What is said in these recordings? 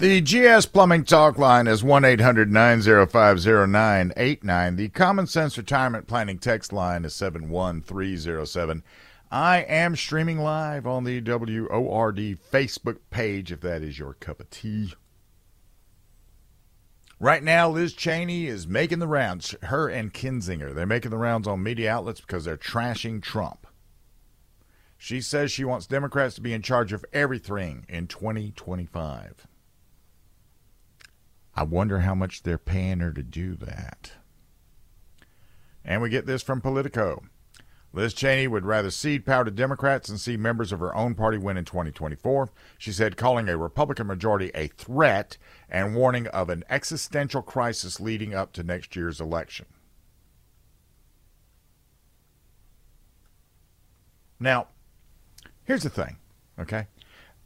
The GS Plumbing Talk line is 1 800 905 0989. The Common Sense Retirement Planning text line is 71307. I am streaming live on the WORD Facebook page if that is your cup of tea. Right now, Liz Cheney is making the rounds. Her and Kinzinger, they're making the rounds on media outlets because they're trashing Trump. She says she wants Democrats to be in charge of everything in 2025. I wonder how much they're paying her to do that. And we get this from Politico. Liz Cheney would rather cede power to Democrats and see members of her own party win in 2024. She said, calling a Republican majority a threat and warning of an existential crisis leading up to next year's election. Now, here's the thing, okay?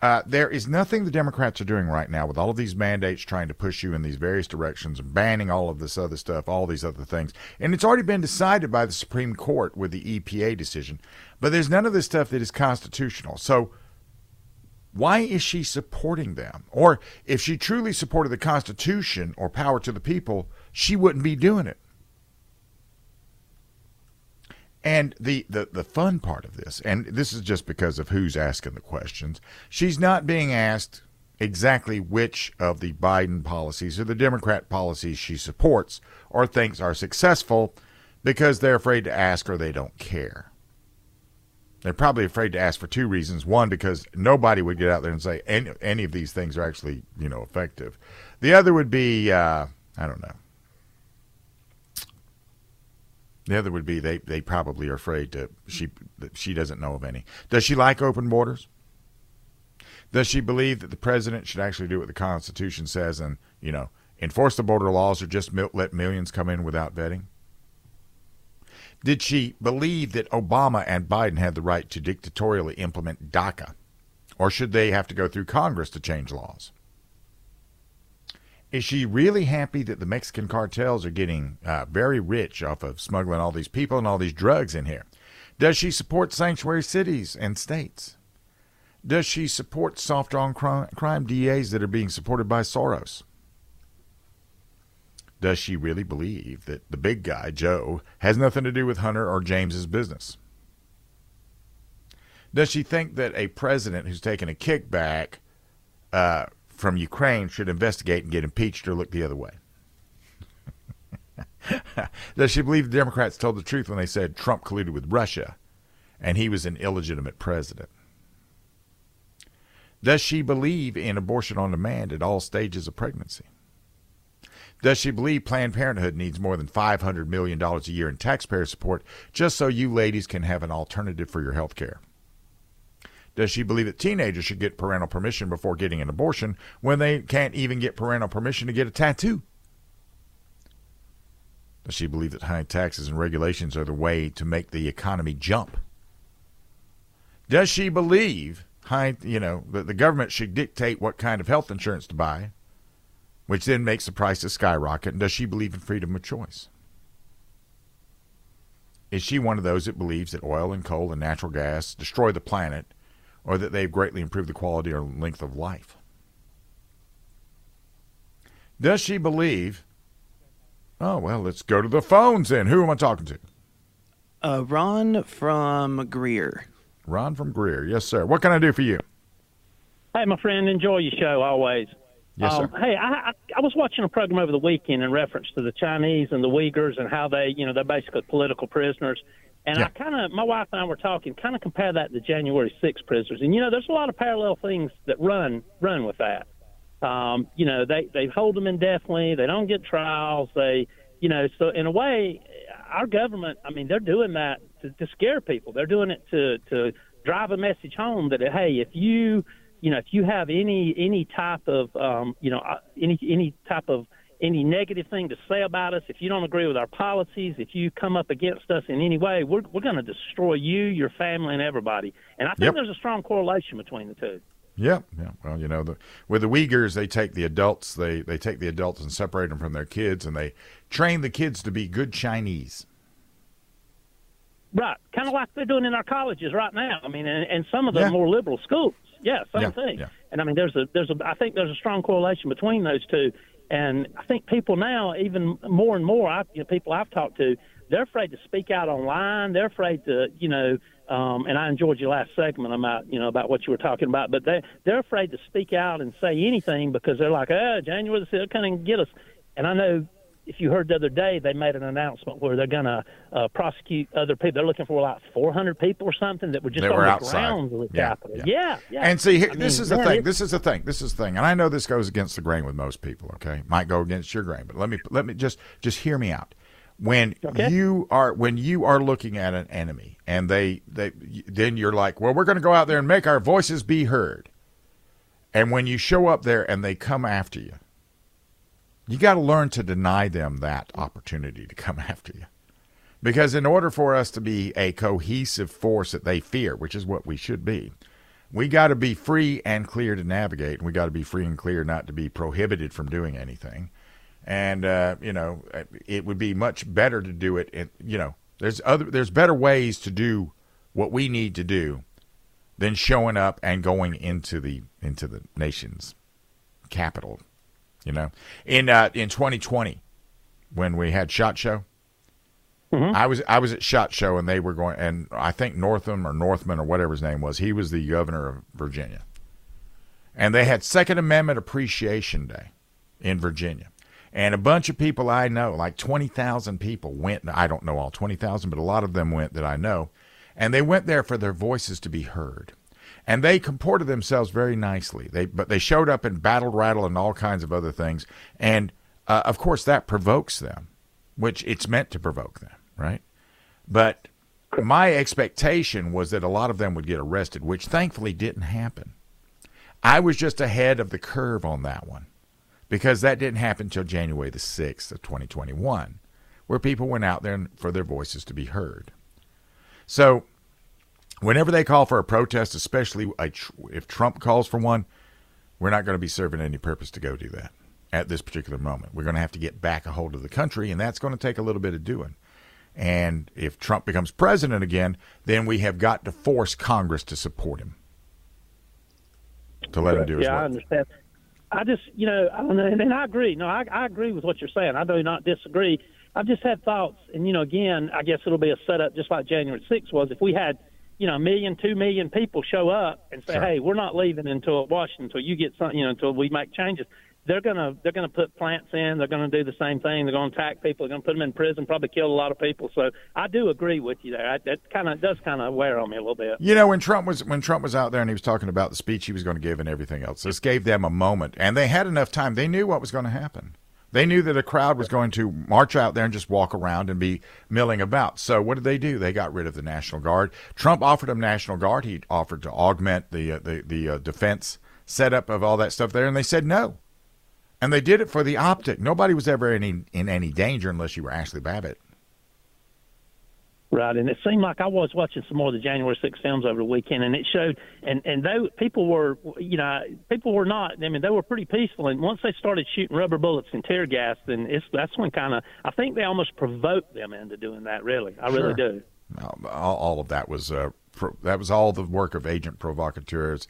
Uh, there is nothing the Democrats are doing right now with all of these mandates trying to push you in these various directions banning all of this other stuff, all these other things. And it's already been decided by the Supreme Court with the EPA decision. But there's none of this stuff that is constitutional. So why is she supporting them? Or if she truly supported the Constitution or power to the people, she wouldn't be doing it. And the, the, the fun part of this, and this is just because of who's asking the questions, she's not being asked exactly which of the Biden policies or the Democrat policies she supports or thinks are successful because they're afraid to ask or they don't care. They're probably afraid to ask for two reasons. One, because nobody would get out there and say any, any of these things are actually, you know, effective. The other would be, uh, I don't know, the other would be they, they probably are afraid to she she doesn't know of any. Does she like open borders? Does she believe that the president should actually do what the Constitution says and you know enforce the border laws or just let millions come in without vetting? Did she believe that Obama and Biden had the right to dictatorially implement DACA, or should they have to go through Congress to change laws? Is she really happy that the Mexican cartels are getting uh, very rich off of smuggling all these people and all these drugs in here? Does she support sanctuary cities and states? Does she support soft on crime, crime DAs that are being supported by Soros? Does she really believe that the big guy, Joe, has nothing to do with Hunter or James's business? Does she think that a president who's taken a kickback uh, from Ukraine should investigate and get impeached or look the other way? Does she believe the Democrats told the truth when they said Trump colluded with Russia and he was an illegitimate president? Does she believe in abortion on demand at all stages of pregnancy? Does she believe Planned Parenthood needs more than $500 million a year in taxpayer support just so you ladies can have an alternative for your health care? Does she believe that teenagers should get parental permission before getting an abortion when they can't even get parental permission to get a tattoo? Does she believe that high taxes and regulations are the way to make the economy jump? Does she believe high, you know, that the government should dictate what kind of health insurance to buy, which then makes the prices skyrocket? And does she believe in freedom of choice? Is she one of those that believes that oil and coal and natural gas destroy the planet or that they've greatly improved the quality or length of life? Does she believe? Oh, well, let's go to the phones then. Who am I talking to? Uh, Ron from Greer. Ron from Greer. Yes, sir. What can I do for you? Hey, my friend, enjoy your show always. Yes, um, sir. Hey, I, I, I was watching a program over the weekend in reference to the Chinese and the Uyghurs and how they, you know, they're basically political prisoners. And yeah. I kind of, my wife and I were talking, kind of compare that to January 6 prisoners. And you know, there's a lot of parallel things that run run with that. Um, you know, they they hold them indefinitely. They don't get trials. They, you know, so in a way, our government, I mean, they're doing that to, to scare people. They're doing it to to drive a message home that hey, if you, you know, if you have any any type of, um, you know, uh, any any type of any negative thing to say about us, if you don't agree with our policies, if you come up against us in any way, we're, we're going to destroy you, your family, and everybody. And I think yep. there's a strong correlation between the two. Yeah, yeah. Well, you know, the, with the Uyghurs, they take the adults, they they take the adults and separate them from their kids, and they train the kids to be good Chinese. Right, kind of like they're doing in our colleges right now. I mean, and, and some of the yeah. more liberal schools. Yeah, same Yeah, thing. yeah. And I mean, there's a there's a I think there's a strong correlation between those two. And I think people now, even more and more, I, you know, people I've talked to, they're afraid to speak out online. They're afraid to, you know, um, and I enjoyed your last segment about, you know, about what you were talking about. But they they're afraid to speak out and say anything because they're like, oh, January the sixth, come and get us. And I know if you heard the other day, they made an announcement where they're going to uh, prosecute other people. They're looking for like 400 people or something that were just They on were the outside. grounds of the Yeah, Capitol. yeah. Yeah, yeah. And see, here, this mean, is the man, thing. This is the thing. This is the thing. And I know this goes against the grain with most people. Okay, might go against your grain, but let me let me just just hear me out. When Okay. you are when you are looking at an enemy, and they they then you're like, well, we're going to go out there and make our voices be heard. And when you show up there and they come after you, you got to learn to deny them that opportunity to come after you. Because in order for us to be a cohesive force that they fear, which is what we should be, we got to be free and clear to navigate. And we got to be free and clear not to be prohibited from doing anything. And uh, you know, it would be much better to do it. In, you know, there's other there's better ways to do what we need to do than showing up and going into the into the nation's capital. You know, in uh, in 2020, when we had Shot Show, I was I was at Shot Show and they were going and I think Northam or Northman or whatever his name was, he was the governor of Virginia. And they had Second Amendment Appreciation Day in Virginia. And a bunch of people I know, like 20,000 people went, I don't know all 20,000, but a lot of them went that I know. And they went there for their voices to be heard. And they comported themselves very nicely. They but they showed up and battled rattle and all kinds of other things. And uh, of course that provokes them, which it's meant to provoke them, right? But my expectation was that a lot of them would get arrested, which thankfully didn't happen. I was just ahead of the curve on that one because that didn't happen until January the 6th of 2021, where people went out there for their voices to be heard. So, whenever they call for a protest, especially a, tr- if Trump calls for one, we're not going to be serving any purpose to go do that at this particular moment. We're going to have to get back a hold of the country, and that's going to take a little bit of doing. And if Trump becomes president again, then we have got to force Congress to support him to let him do his yeah, I understand. I just, you know, I don't know, and, and I agree. No, I, I agree with what you're saying. I do not disagree. I've just had thoughts, and you know, again, I guess it'll be a setup just like January 6th was. If we had, you know, a million, two million people show up and say, Sure. "Hey, we're not leaving until Washington, until you get something, you know, until we make changes," they're gonna they're gonna put plants in. They're gonna do the same thing. They're gonna attack people. They're gonna put them in prison. Probably kill a lot of people. So I do agree with you there. I, that kind of does kind of wear on me a little bit. You know, when Trump was when Trump was out there and he was talking about the speech he was going to give and everything else, this gave them a moment, and they had enough time. They knew what was going to happen. They knew that a crowd was going to march out there and just walk around and be milling about. So what did they do? They got rid of the National Guard. Trump offered them National Guard. He offered to augment the uh, the the uh, defense setup of all that stuff there, and they said no. And they did it for the optic. Nobody was ever in, in any danger unless you were Ashley Babbitt. Right, and it seemed like I was watching some more of the January 6 films over the weekend, and it showed, and and they people were, you know, people were not. I mean, they were pretty peaceful, and once they started shooting rubber bullets and tear gas, then it's that's when kind of I think they almost provoked them into doing that. Really, I really do. all, all of that was uh, pro, that was all the work of agent provocateurs.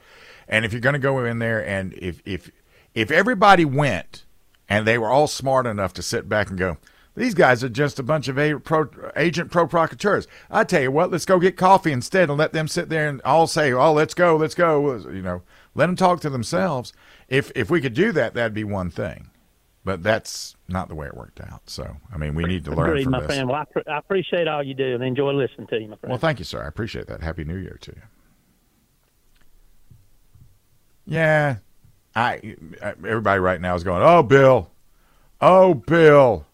And if you're going to go in there and if if if everybody went and they were all smart enough to sit back and go, these guys are just a bunch of a, pro, agent provocateurs. I tell you what, let's go get coffee instead and let them sit there and all say, "Oh, let's go, let's go." You know, let them talk to themselves. If if we could do that, that'd be one thing. But that's not the way it worked out. So, I mean, we need to learn Agreed, from my this. friend. Well, I, pre- I appreciate all you do, and enjoy listening to you, my friend. Well, thank you, sir. I appreciate that. Happy New Year to you. Yeah, I everybody right now is going, "Oh, Bill. Oh, Bill.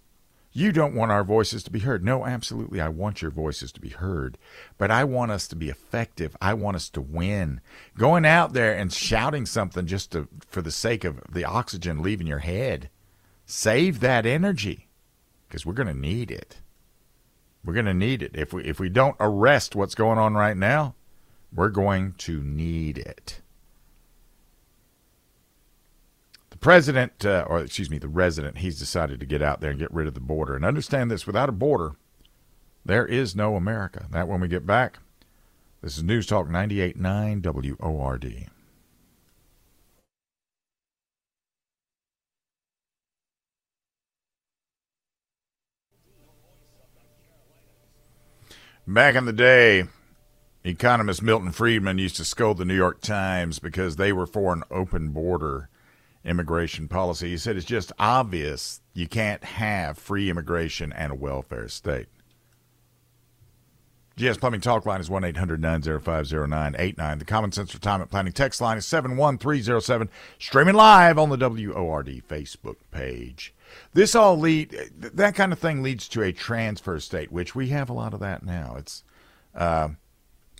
You don't want our voices to be heard." No, absolutely. I want your voices to be heard, but I want us to be effective. I want us to win. Going out there and shouting something just to, for the sake of the oxygen leaving your head. Save that energy because we're going to need it. We're going to need it. If we if we don't arrest what's going on right now, we're going to need it. president, uh, or excuse me, the resident, he's decided to get out there and get rid of the border. And understand this without a border, there is no America. That when we get back. This is News Talk 98.9 WORD. Back in the day, economist Milton Friedman used to scold the New York Times because they were for an open border immigration policy. He said it's just obvious you can't have free immigration and a welfare state. GS Plumbing Talk line is 1 800 905 0989. The Common Sense Retirement Planning text line is 71307. Streaming live on the WORD Facebook page. This all lead, that kind of thing leads to a transfer state, which we have a lot of that now. It's uh,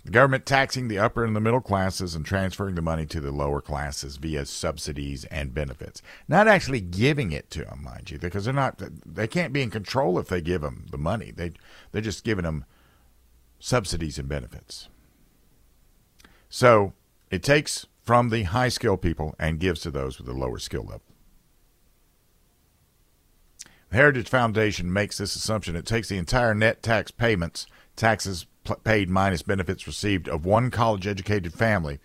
the government taxing the upper and the middle classes and transferring the money to the lower classes via subsidies and benefits. Not actually giving it to them, mind you, because they're not, they can't be in control if they give them the money. They, they're just giving them subsidies and benefits. So it takes from the high skill people and gives to those with the lower skill level. The Heritage Foundation makes this assumption. It takes the entire net tax payments, taxes paid minus benefits received of one college educated family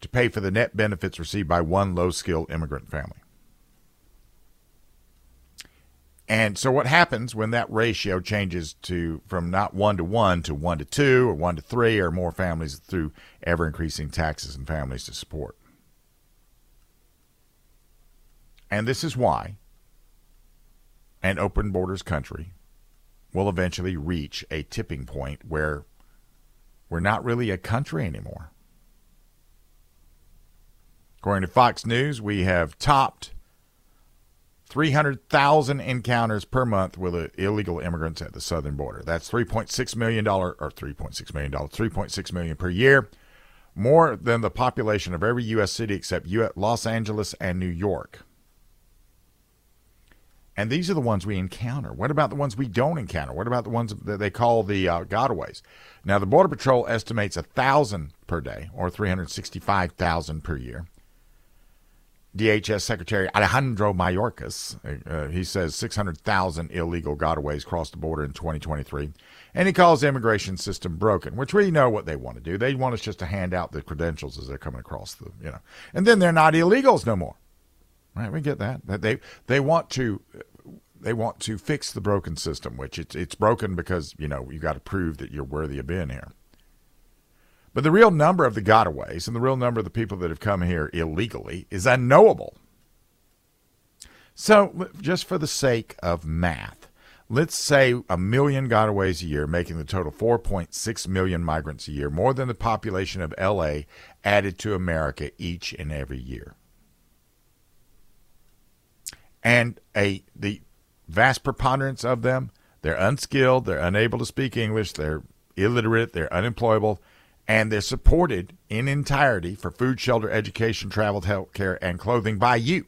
to pay for the net benefits received by one low skill immigrant family. And so what happens when that ratio changes to from not one to one to one to two or one to three or more families through ever increasing taxes and families to support? And this is why an open borders country will eventually reach a tipping point where we're not really a country anymore. According to Fox News, we have topped 300,000 encounters per month with illegal immigrants at the southern border. That's $3.6 million, or $3.6 million, 3.6 million per year, more than the population of every U.S. city except Los Angeles and New York. And these are the ones we encounter. What about the ones we don't encounter? What about the ones that they call the uh, gotaways? Now, the Border Patrol estimates a 1,000 per day, or 365,000 per year. DHS Secretary Alejandro Mayorkas. Uh, he says 600,000 illegal gotaways crossed the border in 2023. And he calls the immigration system broken, which we know what they want to do. They want us just to hand out the credentials as they're coming across the, you know. And then they're not illegals no more. Right? We get that. They they want to they want to fix the broken system, which it's it's broken because, you know, you got to prove that you're worthy of being here. But the real number of the gotaways and the real number of the people that have come here illegally is unknowable. So, just for the sake of math, let's say a million gotaways a year, making the total 4.6 million migrants a year, more than the population of LA added to America each and every year. And a the vast preponderance of them, they're unskilled, they're unable to speak English, they're illiterate, they're unemployable, and they're supported in entirety for food, shelter, education, travel, health care, and clothing by you.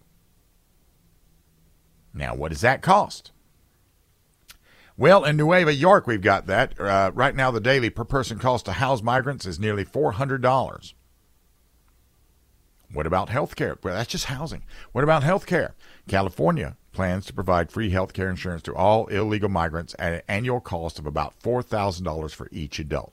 Now, what does that cost? Well, in Nueva York, we've got that. Uh, right now, the daily per person cost to house migrants is nearly $400. What about health care? Well, that's just housing. What about health care? California plans to provide free health care insurance to all illegal migrants at an annual cost of about $4,000 for each adult.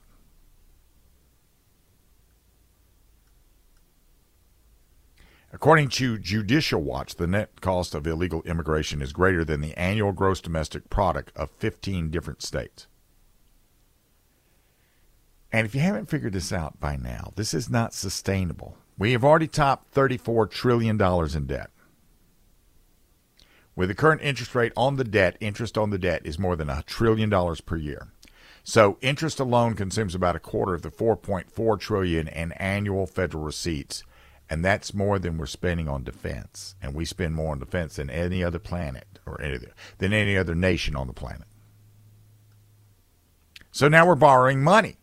According to Judicial Watch, the net cost of illegal immigration is greater than the annual gross domestic product of 15 different states. And if you haven't figured this out by now, this is not sustainable. We have already topped $34 trillion in debt. With the current interest rate on the debt, interest on the debt is more than a trillion dollars per year. So interest alone consumes about a quarter of the 4.4 trillion in annual federal receipts and that's more than we're spending on defense. And we spend more on defense than any other planet or any, than any other nation on the planet. So now we're borrowing money.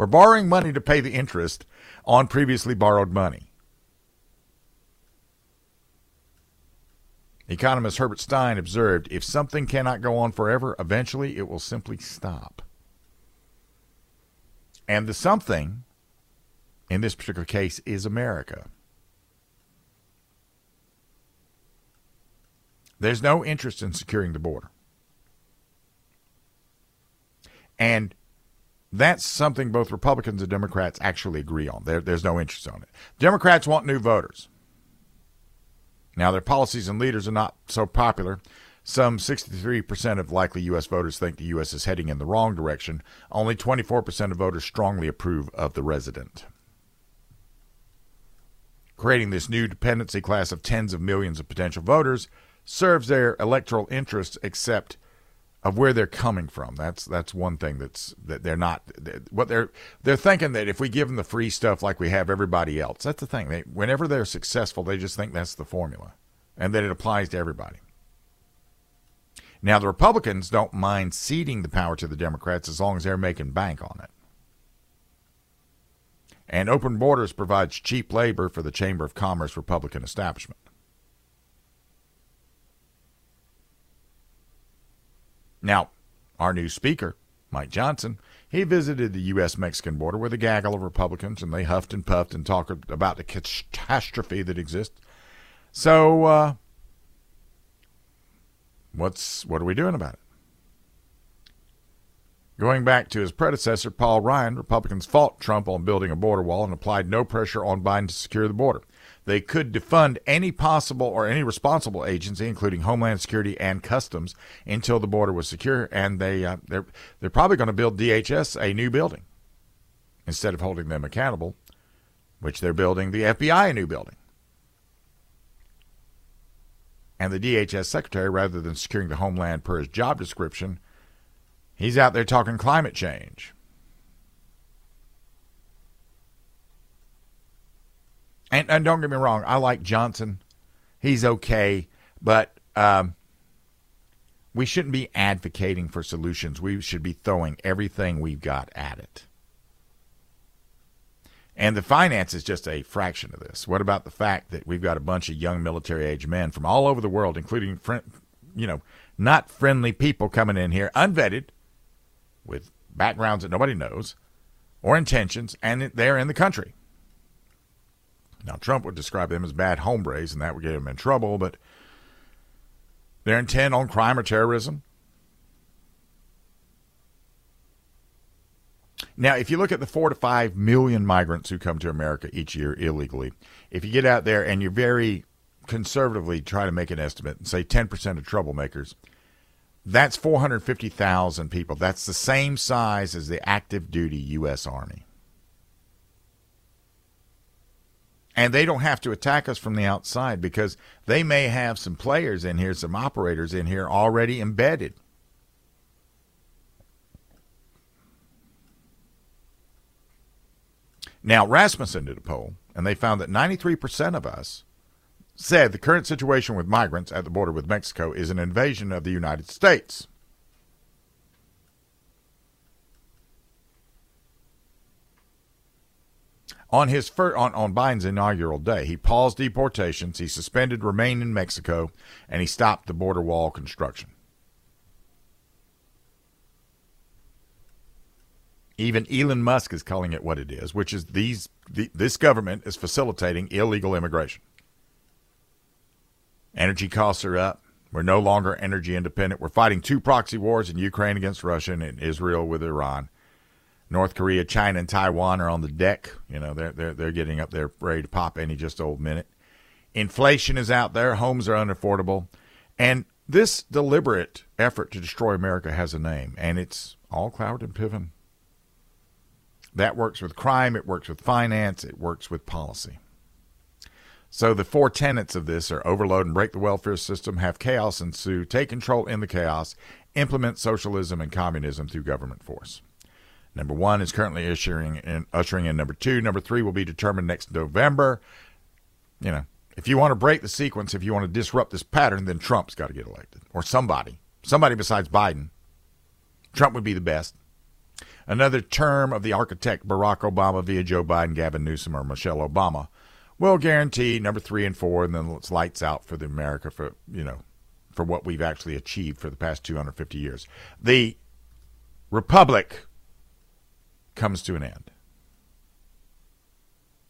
We're borrowing money to pay the interest on previously borrowed money. Economist Herbert Stein observed if something cannot go on forever, eventually it will simply stop. And the something in this particular case is America. There's no interest in securing the border. And that's something both Republicans and Democrats actually agree on. There, there's no interest on it. Democrats want new voters. Now, their policies and leaders are not so popular. Some 63% of likely U.S. voters think the U.S. is heading in the wrong direction. Only 24% of voters strongly approve of the resident. Creating this new dependency class of tens of millions of potential voters serves their electoral interests, except of where they're coming from. That's that's one thing that's that they're not what they're they're thinking that if we give them the free stuff like we have everybody else. That's the thing. They whenever they're successful, they just think that's the formula and that it applies to everybody. Now the Republicans don't mind ceding the power to the Democrats as long as they're making bank on it. And open borders provides cheap labor for the Chamber of Commerce Republican establishment. Now, our new speaker, Mike Johnson, he visited the U.S. Mexican border with a gaggle of Republicans, and they huffed and puffed and talked about the catastrophe that exists. So, uh, what's what are we doing about it? Going back to his predecessor, Paul Ryan, Republicans fought Trump on building a border wall and applied no pressure on Biden to secure the border. They could defund any possible or any responsible agency, including Homeland Security and Customs, until the border was secure. And they uh, they're they're probably going to build DHS a new building instead of holding them accountable, which they're building the FBI a new building. And the DHS secretary, rather than securing the homeland per his job description, He's out there talking climate change. And, and don't get me wrong, I like Johnson. He's okay, but um, we shouldn't be advocating for solutions. We should be throwing everything we've got at it. And the finance is just a fraction of this. What about the fact that we've got a bunch of young military age men from all over the world, including, you know, not friendly people coming in here, unvetted, with backgrounds that nobody knows or intentions, and they're in the country. Now, Trump would describe them as bad hombres, and that would get him in trouble, but they're intent on crime or terrorism. Now, if you look at the four to five million migrants who come to America each year illegally, if you get out there and you're very conservatively try to make an estimate and say 10% of troublemakers, that's 450,000 people. That's the same size as the active duty U.S. Army. And they don't have to attack us from the outside because they may have some players in here, some operators in here already embedded. Now, Rasmussen did a poll, and they found that 93% of us said the current situation with migrants at the border with Mexico is an invasion of the United States. On his fir- on, on Biden's inaugural day, he paused deportations, he suspended remain in Mexico, and he stopped the border wall construction. Even Elon Musk is calling it what it is, which is these the, this government is facilitating illegal immigration. Energy costs are up. We're no longer energy independent. We're fighting two proxy wars in Ukraine against Russia and in Israel with Iran. North Korea, China, and Taiwan are on the deck. You know, they're they're they're getting up there ready to pop any just old minute. Inflation is out there. Homes are unaffordable, and this deliberate effort to destroy America has a name, and it's all Cloward and Piven. That works with crime. It works with finance. It works with policy. So the four tenets of this are overload and break the welfare system, have chaos ensue, take control in the chaos, implement socialism and communism through government force. Number one is currently ushering in, ushering in number two. Number three will be determined next November. You know, if you want to break the sequence, if you want to disrupt this pattern, then Trump's got to get elected or somebody, somebody besides Biden. Trump would be the best. Another term of the architect Barack Obama via Joe Biden, Gavin Newsom, or Michelle Obama will guarantee number three and four, and then it's lights out for the America for you know for what we've actually achieved for the past 250 years. The republic comes to an end.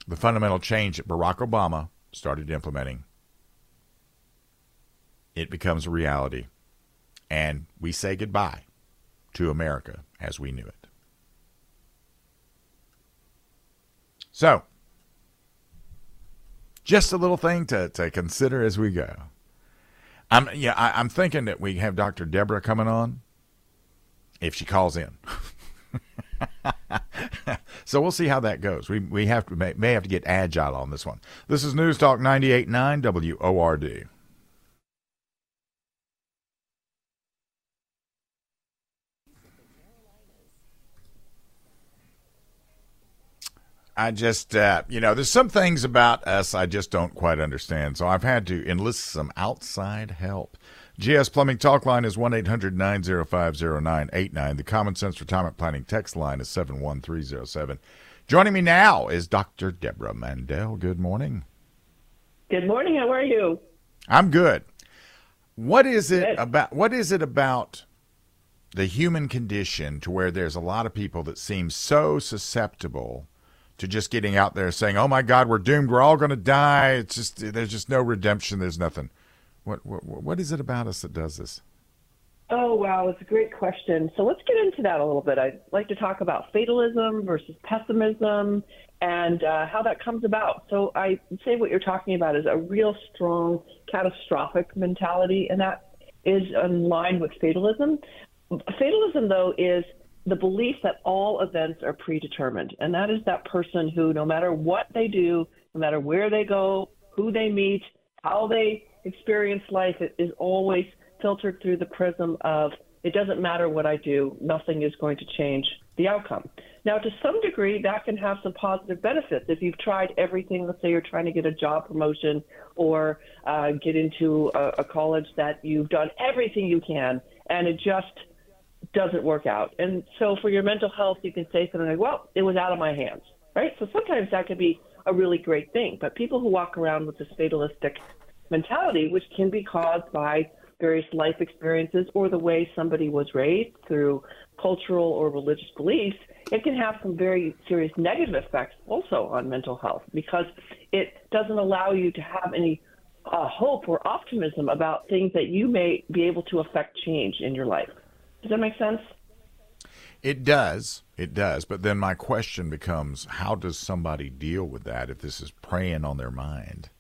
The fundamental change that Barack Obama started implementing, it becomes a reality, and we say goodbye to America as we knew it. So, just a little thing to, to consider as we go. I'm yeah. I, I'm thinking that we have Dr. Deborah coming on if she calls in. so we'll see how that goes. We we have to may, may have to get agile on this one. This is News Talk 98.9 WORD. I just, uh, you know, there's some things about us I just don't quite understand. So I've had to enlist some outside help. GS Plumbing Talk Line is 1 800 905 0989. The Common Sense Retirement Planning text line is 71307. Joining me now is Dr. Deborah Mandel. Good morning. Good morning. How are you? I'm good. What is it good. about what is it about the human condition to where there's a lot of people that seem so susceptible to just getting out there saying, "Oh my God, we're doomed. We're all going to die." It's just there's just no redemption. There's nothing. What what what is it about us that does this? Oh wow, it's a great question. So let's get into that a little bit. I'd like to talk about fatalism versus pessimism and uh, how that comes about. So I say what you're talking about is a real strong catastrophic mentality, and that is in line with fatalism. Fatalism, though, is the belief that all events are predetermined. And that is that person who, no matter what they do, no matter where they go, who they meet, how they experience life, is always filtered through the prism of it doesn't matter what I do, nothing is going to change the outcome. Now, to some degree, that can have some positive benefits. If you've tried everything, let's say you're trying to get a job promotion or uh, get into a, a college that you've done everything you can, and it just doesn't work out. And so for your mental health, you can say something like, well, it was out of my hands, right? So sometimes that could be a really great thing. But people who walk around with this fatalistic mentality, which can be caused by various life experiences or the way somebody was raised through cultural or religious beliefs, it can have some very serious negative effects also on mental health because it doesn't allow you to have any uh, hope or optimism about things that you may be able to affect change in your life. Does that make sense? It does. It does. But then my question becomes how does somebody deal with that if this is preying on their mind?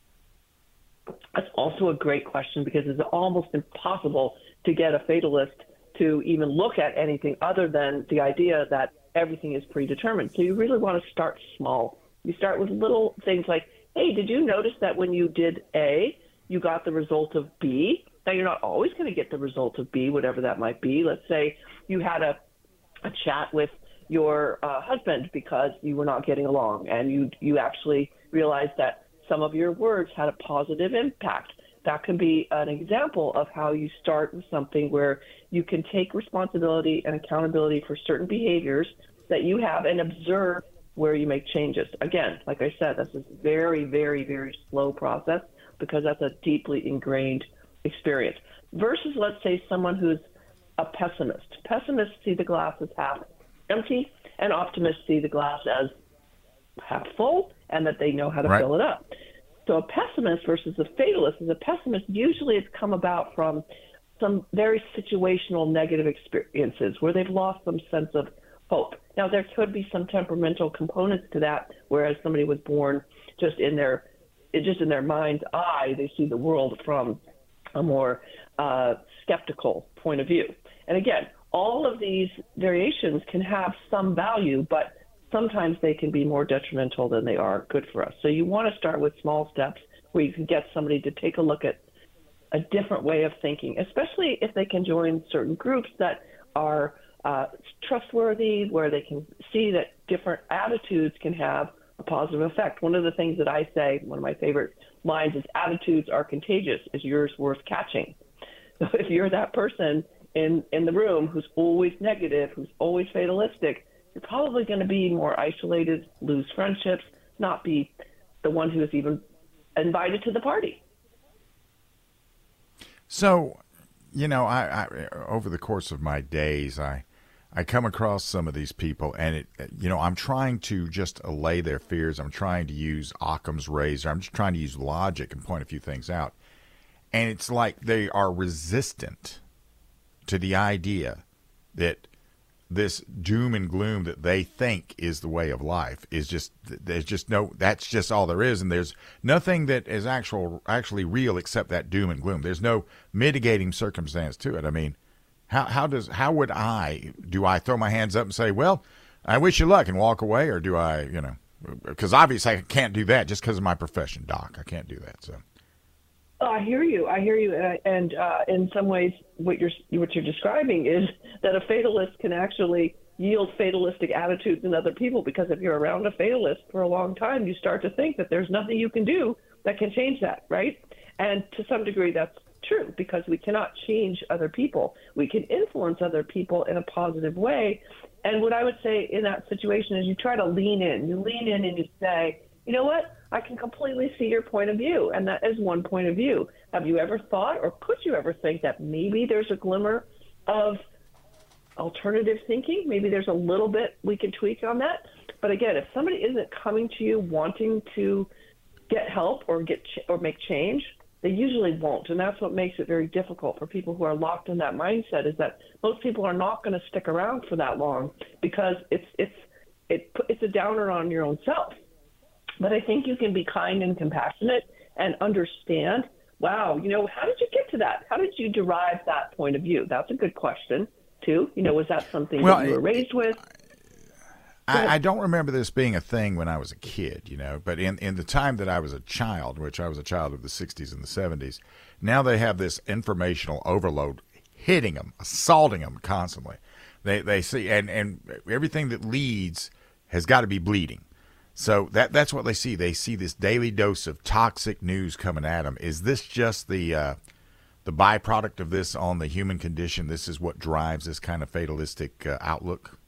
That's also a great question because it's almost impossible to get a fatalist to even look at anything other than the idea that everything is predetermined. So you really want to start small. You start with little things like, hey, did you notice that when you did A, you got the result of B? Now, you're not always going to get the result of B, whatever that might be. Let's say you had a, a chat with your uh, husband because you were not getting along, and you you actually realized that some of your words had a positive impact. That can be an example of how you start with something where you can take responsibility and accountability for certain behaviors that you have and observe where you make changes. Again, like I said, that's a very, very, very slow process because that's a deeply ingrained experience versus let's say someone who's a pessimist. Pessimists see the glass as half empty, and optimists see the glass as half full, and that they know how to right. fill it up. So a pessimist versus a fatalist is a pessimist. Usually, it's come about from some very situational negative experiences where they've lost some sense of hope. Now, there could be some temperamental components to that, whereas somebody was born just in their just in their mind's eye, they see the world from a more uh, skeptical point of view. And again, all of these variations can have some value, but sometimes they can be more detrimental than they are good for us. So you want to start with small steps where you can get somebody to take a look at a different way of thinking, especially if they can join certain groups that are uh, trustworthy, where they can see that different attitudes can have a positive effect. One of the things that I say, one of my favorite lines is attitudes are contagious. Is yours worth catching? So if you're that person in in the room who's always negative, who's always fatalistic, you're probably going to be more isolated, lose friendships, not be the one who is even invited to the party. So, you know, I, I over the course of my days, I I come across some of these people, and it, you know, I'm trying to just allay their fears. I'm trying to use Occam's razor. I'm just trying to use logic and point a few things out. And it's like they are resistant to the idea that this doom and gloom that they think is the way of life is just there's just no that's just all there is. And there's nothing that is actual actually real except that doom and gloom. There's no mitigating circumstance to it. I mean how how does how would i do i throw my hands up and say well i wish you luck and walk away? Or do i you know because obviously i can't do that just because of my profession doc. I can't do that so Oh, I hear you. I hear you. And, and uh, in some ways, what you're what you're describing is that a fatalist can actually yield fatalistic attitudes in other people because if you're around a fatalist for a long time, you start to think that there's nothing you can do that can change that, right? And to some degree, that's true because we cannot change other people. We can influence other people in a positive way. And what I would say in that situation is you try to lean in. You lean in and you say, you know what? I can completely see your point of view, and that is one point of view. Have you ever thought, or could you ever think that maybe there's a glimmer of alternative thinking? Maybe there's a little bit we could tweak on that. But again, if somebody isn't coming to you wanting to get help or get ch- or make change, they usually won't, and that's what makes it very difficult for people who are locked in that mindset. Is that most people are not going to stick around for that long because it's it's it, it's a downer on your own self. But I think you can be kind and compassionate and understand. Wow, you know, how did you get to that? How did you derive that point of view? That's a good question, too. You know, was that something well, that you were raised with? I, I, don't remember this being a thing when I was a kid, you know, but in, in the time that I was a child, which I was a child of the 60s and the 70s, now they have this informational overload hitting them, assaulting them constantly. They, they see, and, and everything that leads has got to be bleeding. So that that's what they see. They see this daily dose of toxic news coming at them. Is this just the uh, the byproduct of this on the human condition? This is what drives this kind of fatalistic uh, outlook.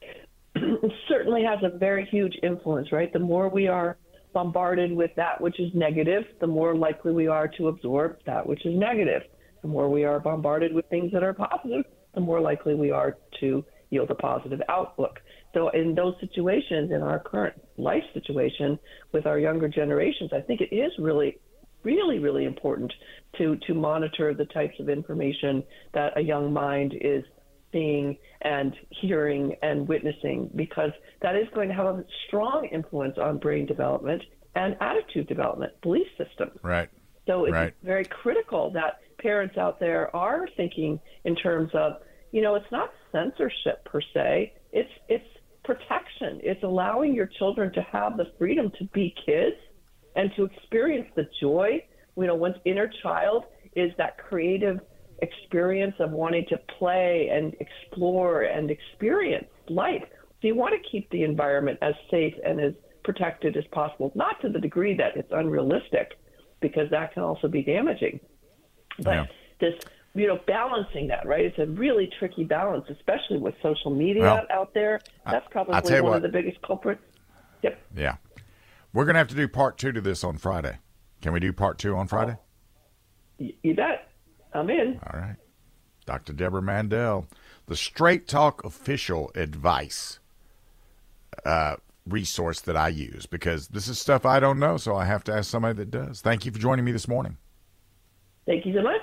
It certainly has a very huge influence, right? The more we are bombarded with that which is negative, the more likely we are to absorb that which is negative. The more we are bombarded with things that are positive, the more likely we are to yield a positive outlook. So in those situations, in our current life situation with our younger generations, I think it is really, really, really important to to monitor the types of information that a young mind is seeing and hearing and witnessing because that is going to have a strong influence on brain development and attitude development, belief systems. Right. So it's right. very critical that parents out there are thinking in terms of, you know, it's not censorship per se. It's it's protection. It's allowing your children to have the freedom to be kids and to experience the joy. You know, one's inner child is that creative experience of wanting to play and explore and experience life. So you want to keep the environment as safe and as protected as possible, not to the degree that it's unrealistic, because that can also be damaging. But yeah. this you know, balancing that, right? It's a really tricky balance, especially with social media well, out there. That's probably one what, of the biggest culprits. Yep. Yeah. We're going to have to do part two to this on Friday. Can we do part two on Friday? Oh, you bet. I'm in. All right. Dr. Deborah Mandel, the Straight Talk official advice uh, resource that I use because this is stuff I don't know, so I have to ask somebody that does. Thank you for joining me this morning. Thank you so much.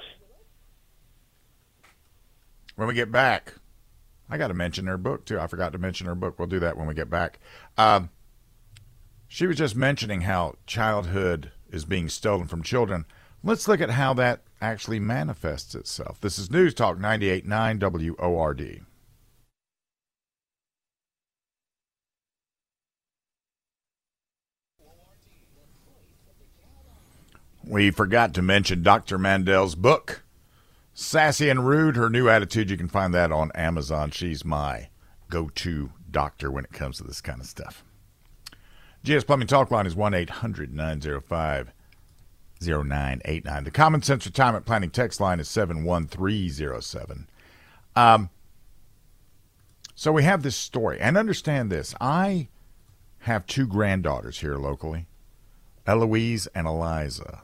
When we get back, I got to mention her book too. I forgot to mention her book. We'll do that when we get back. Um, she was just mentioning how childhood is being stolen from children. Let's look at how that actually manifests itself. This is News Talk 98.9 WORD. We forgot to mention Dr. Mandel's book, Sassy and Rude, her new attitude. You can find that on Amazon. She's my go to doctor when it comes to this kind of stuff. GS Plumbing Talk Line is 1 800 905 0989. The Common Sense Retirement Planning text line is 71307. Um, so we have this story. And understand this I have two granddaughters here locally, Eloise and Eliza.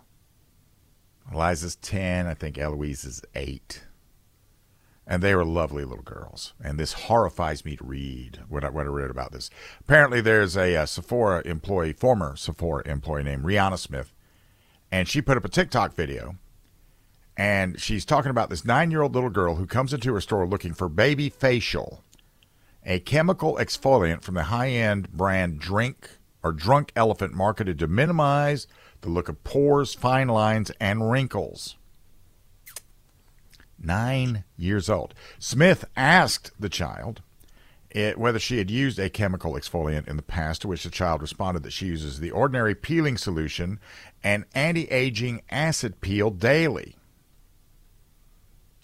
Eliza's 10. I think Eloise is 8. And they were lovely little girls. And this horrifies me to read what I, I read about this. Apparently, there's a, a Sephora employee, former Sephora employee named Rihanna Smith, and she put up a TikTok video. and she's talking about this nine year old little girl who comes into her store looking for baby facial, a chemical exfoliant from the high end brand Drink or Drunk Elephant marketed to minimize the look of pores, fine lines, and wrinkles. Nine years old. Smith asked the child it, whether she had used a chemical exfoliant in the past, to which the child responded that she uses the ordinary peeling solution and anti aging acid peel daily.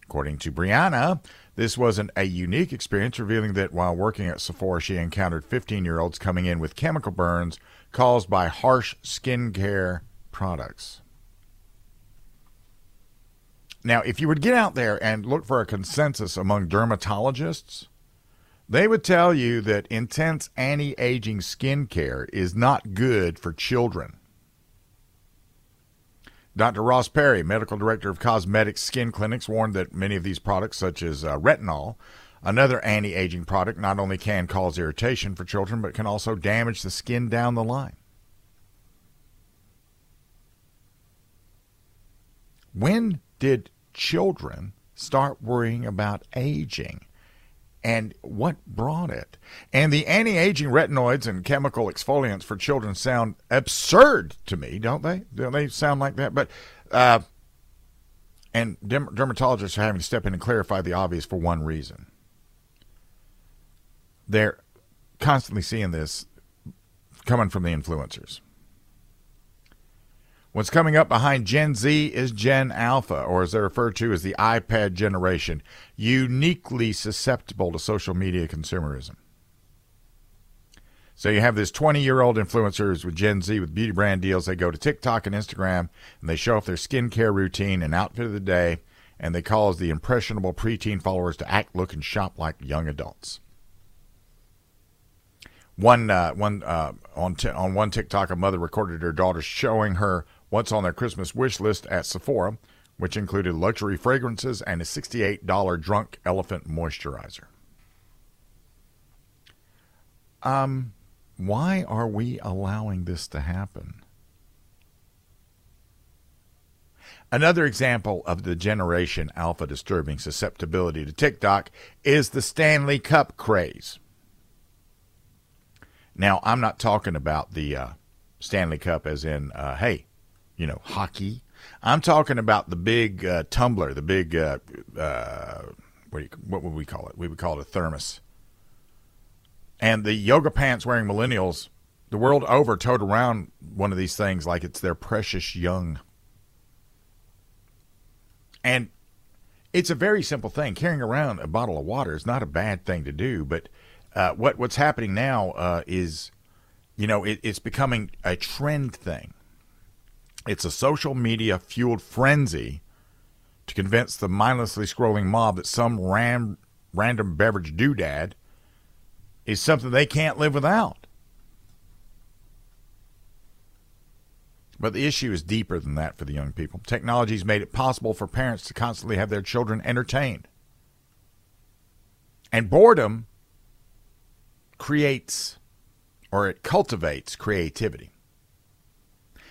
According to Brianna, this wasn't a unique experience, revealing that while working at Sephora, she encountered 15 year olds coming in with chemical burns caused by harsh skincare products. Now, if you would get out there and look for a consensus among dermatologists, they would tell you that intense anti aging skincare is not good for children. Dr. Ross Perry, medical director of cosmetic skin clinics, warned that many of these products, such as uh, retinol, another anti aging product, not only can cause irritation for children, but can also damage the skin down the line. When did children start worrying about aging? and what brought it. And the anti aging retinoids and chemical exfoliants for children sound absurd to me, don't they? Don't they sound like that? But, uh, and dermatologists are having to step in and clarify the obvious for one reason. They're constantly seeing this coming from the influencers. What's coming up behind Gen Z is Gen Alpha, or as they're referred to as the iPad generation, uniquely susceptible to social media consumerism. So you have this 20 year old influencers with Gen Z with beauty brand deals. They go to TikTok and Instagram and they show off their skincare routine and outfit of the day, and they cause the impressionable preteen followers to act, look, and shop like young adults. One, uh, one uh, on t- on one TikTok, a mother recorded her daughter showing her what's on their Christmas wish list at Sephora, which included luxury fragrances and a $68 Drunk Elephant moisturizer. Um, why are we allowing this to happen? Another example of the Generation Alpha disturbing susceptibility to TikTok is the Stanley Cup craze. Now, I'm not talking about the uh, Stanley Cup as in, uh, hey, you know, hockey. I'm talking about the big uh, tumbler, the big uh, uh, what, you, what would we call it? We would call it a thermos. And the yoga pants wearing millennials, the world over, tote around one of these things like it's their precious young. And it's a very simple thing. Carrying around a bottle of water is not a bad thing to do, but uh, what what's happening now uh, is, you know, it, it's becoming a trend thing. It's a social media fueled frenzy to convince the mindlessly scrolling mob that some ram, random beverage doodad is something they can't live without. But the issue is deeper than that for the young people. Technology has made it possible for parents to constantly have their children entertained. And boredom creates or it cultivates creativity.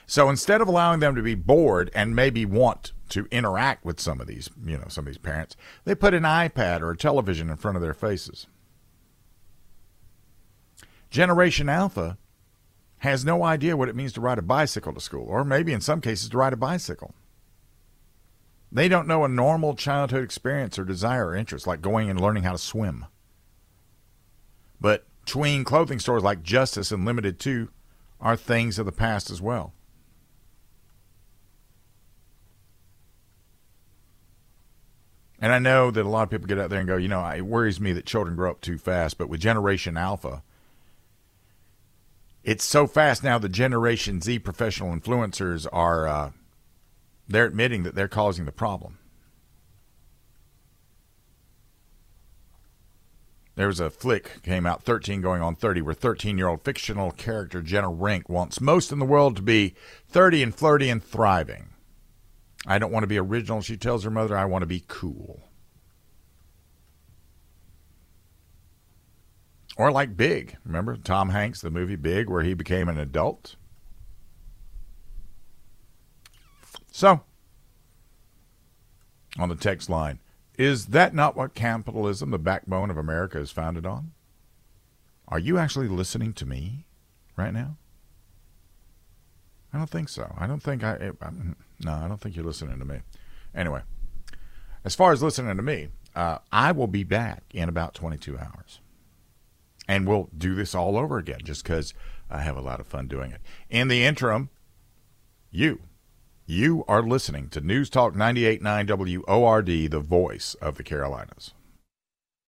So instead of allowing them to be bored and maybe want to interact with some of these, you know, some of these parents, they put an iPad or a television in front of their faces. Generation Alpha has no idea what it means to ride a bicycle to school, or maybe in some cases to ride a bicycle. They don't know a normal childhood experience or desire or interest, like going and learning how to swim. But tween clothing stores like Justice and Limited Too are things of the past as well. And I know that a lot of people get out there and go, you know, it worries me that children grow up too fast. But with Generation Alpha, it's so fast now. The Generation Z professional influencers are uh, they're admitting that they're causing the problem. There was a flick came out 13 going on 30 where 13 year old fictional character Jenna Rink wants most in the world to be 30 and flirty and thriving. I don't want to be original, she tells her mother. I want to be cool. Or like Big. Remember Tom Hanks, the movie Big, where he became an adult? So, on the text line. Is that not what capitalism, the backbone of America, is founded on? Are you actually listening to me right now? I don't think so. I don't think I. I'm, no, I don't think you're listening to me. Anyway, as far as listening to me, uh, I will be back in about 22 hours. And we'll do this all over again just because I have a lot of fun doing it. In the interim, you, you are listening to News Talk 98.9 WORD, the voice of the Carolinas.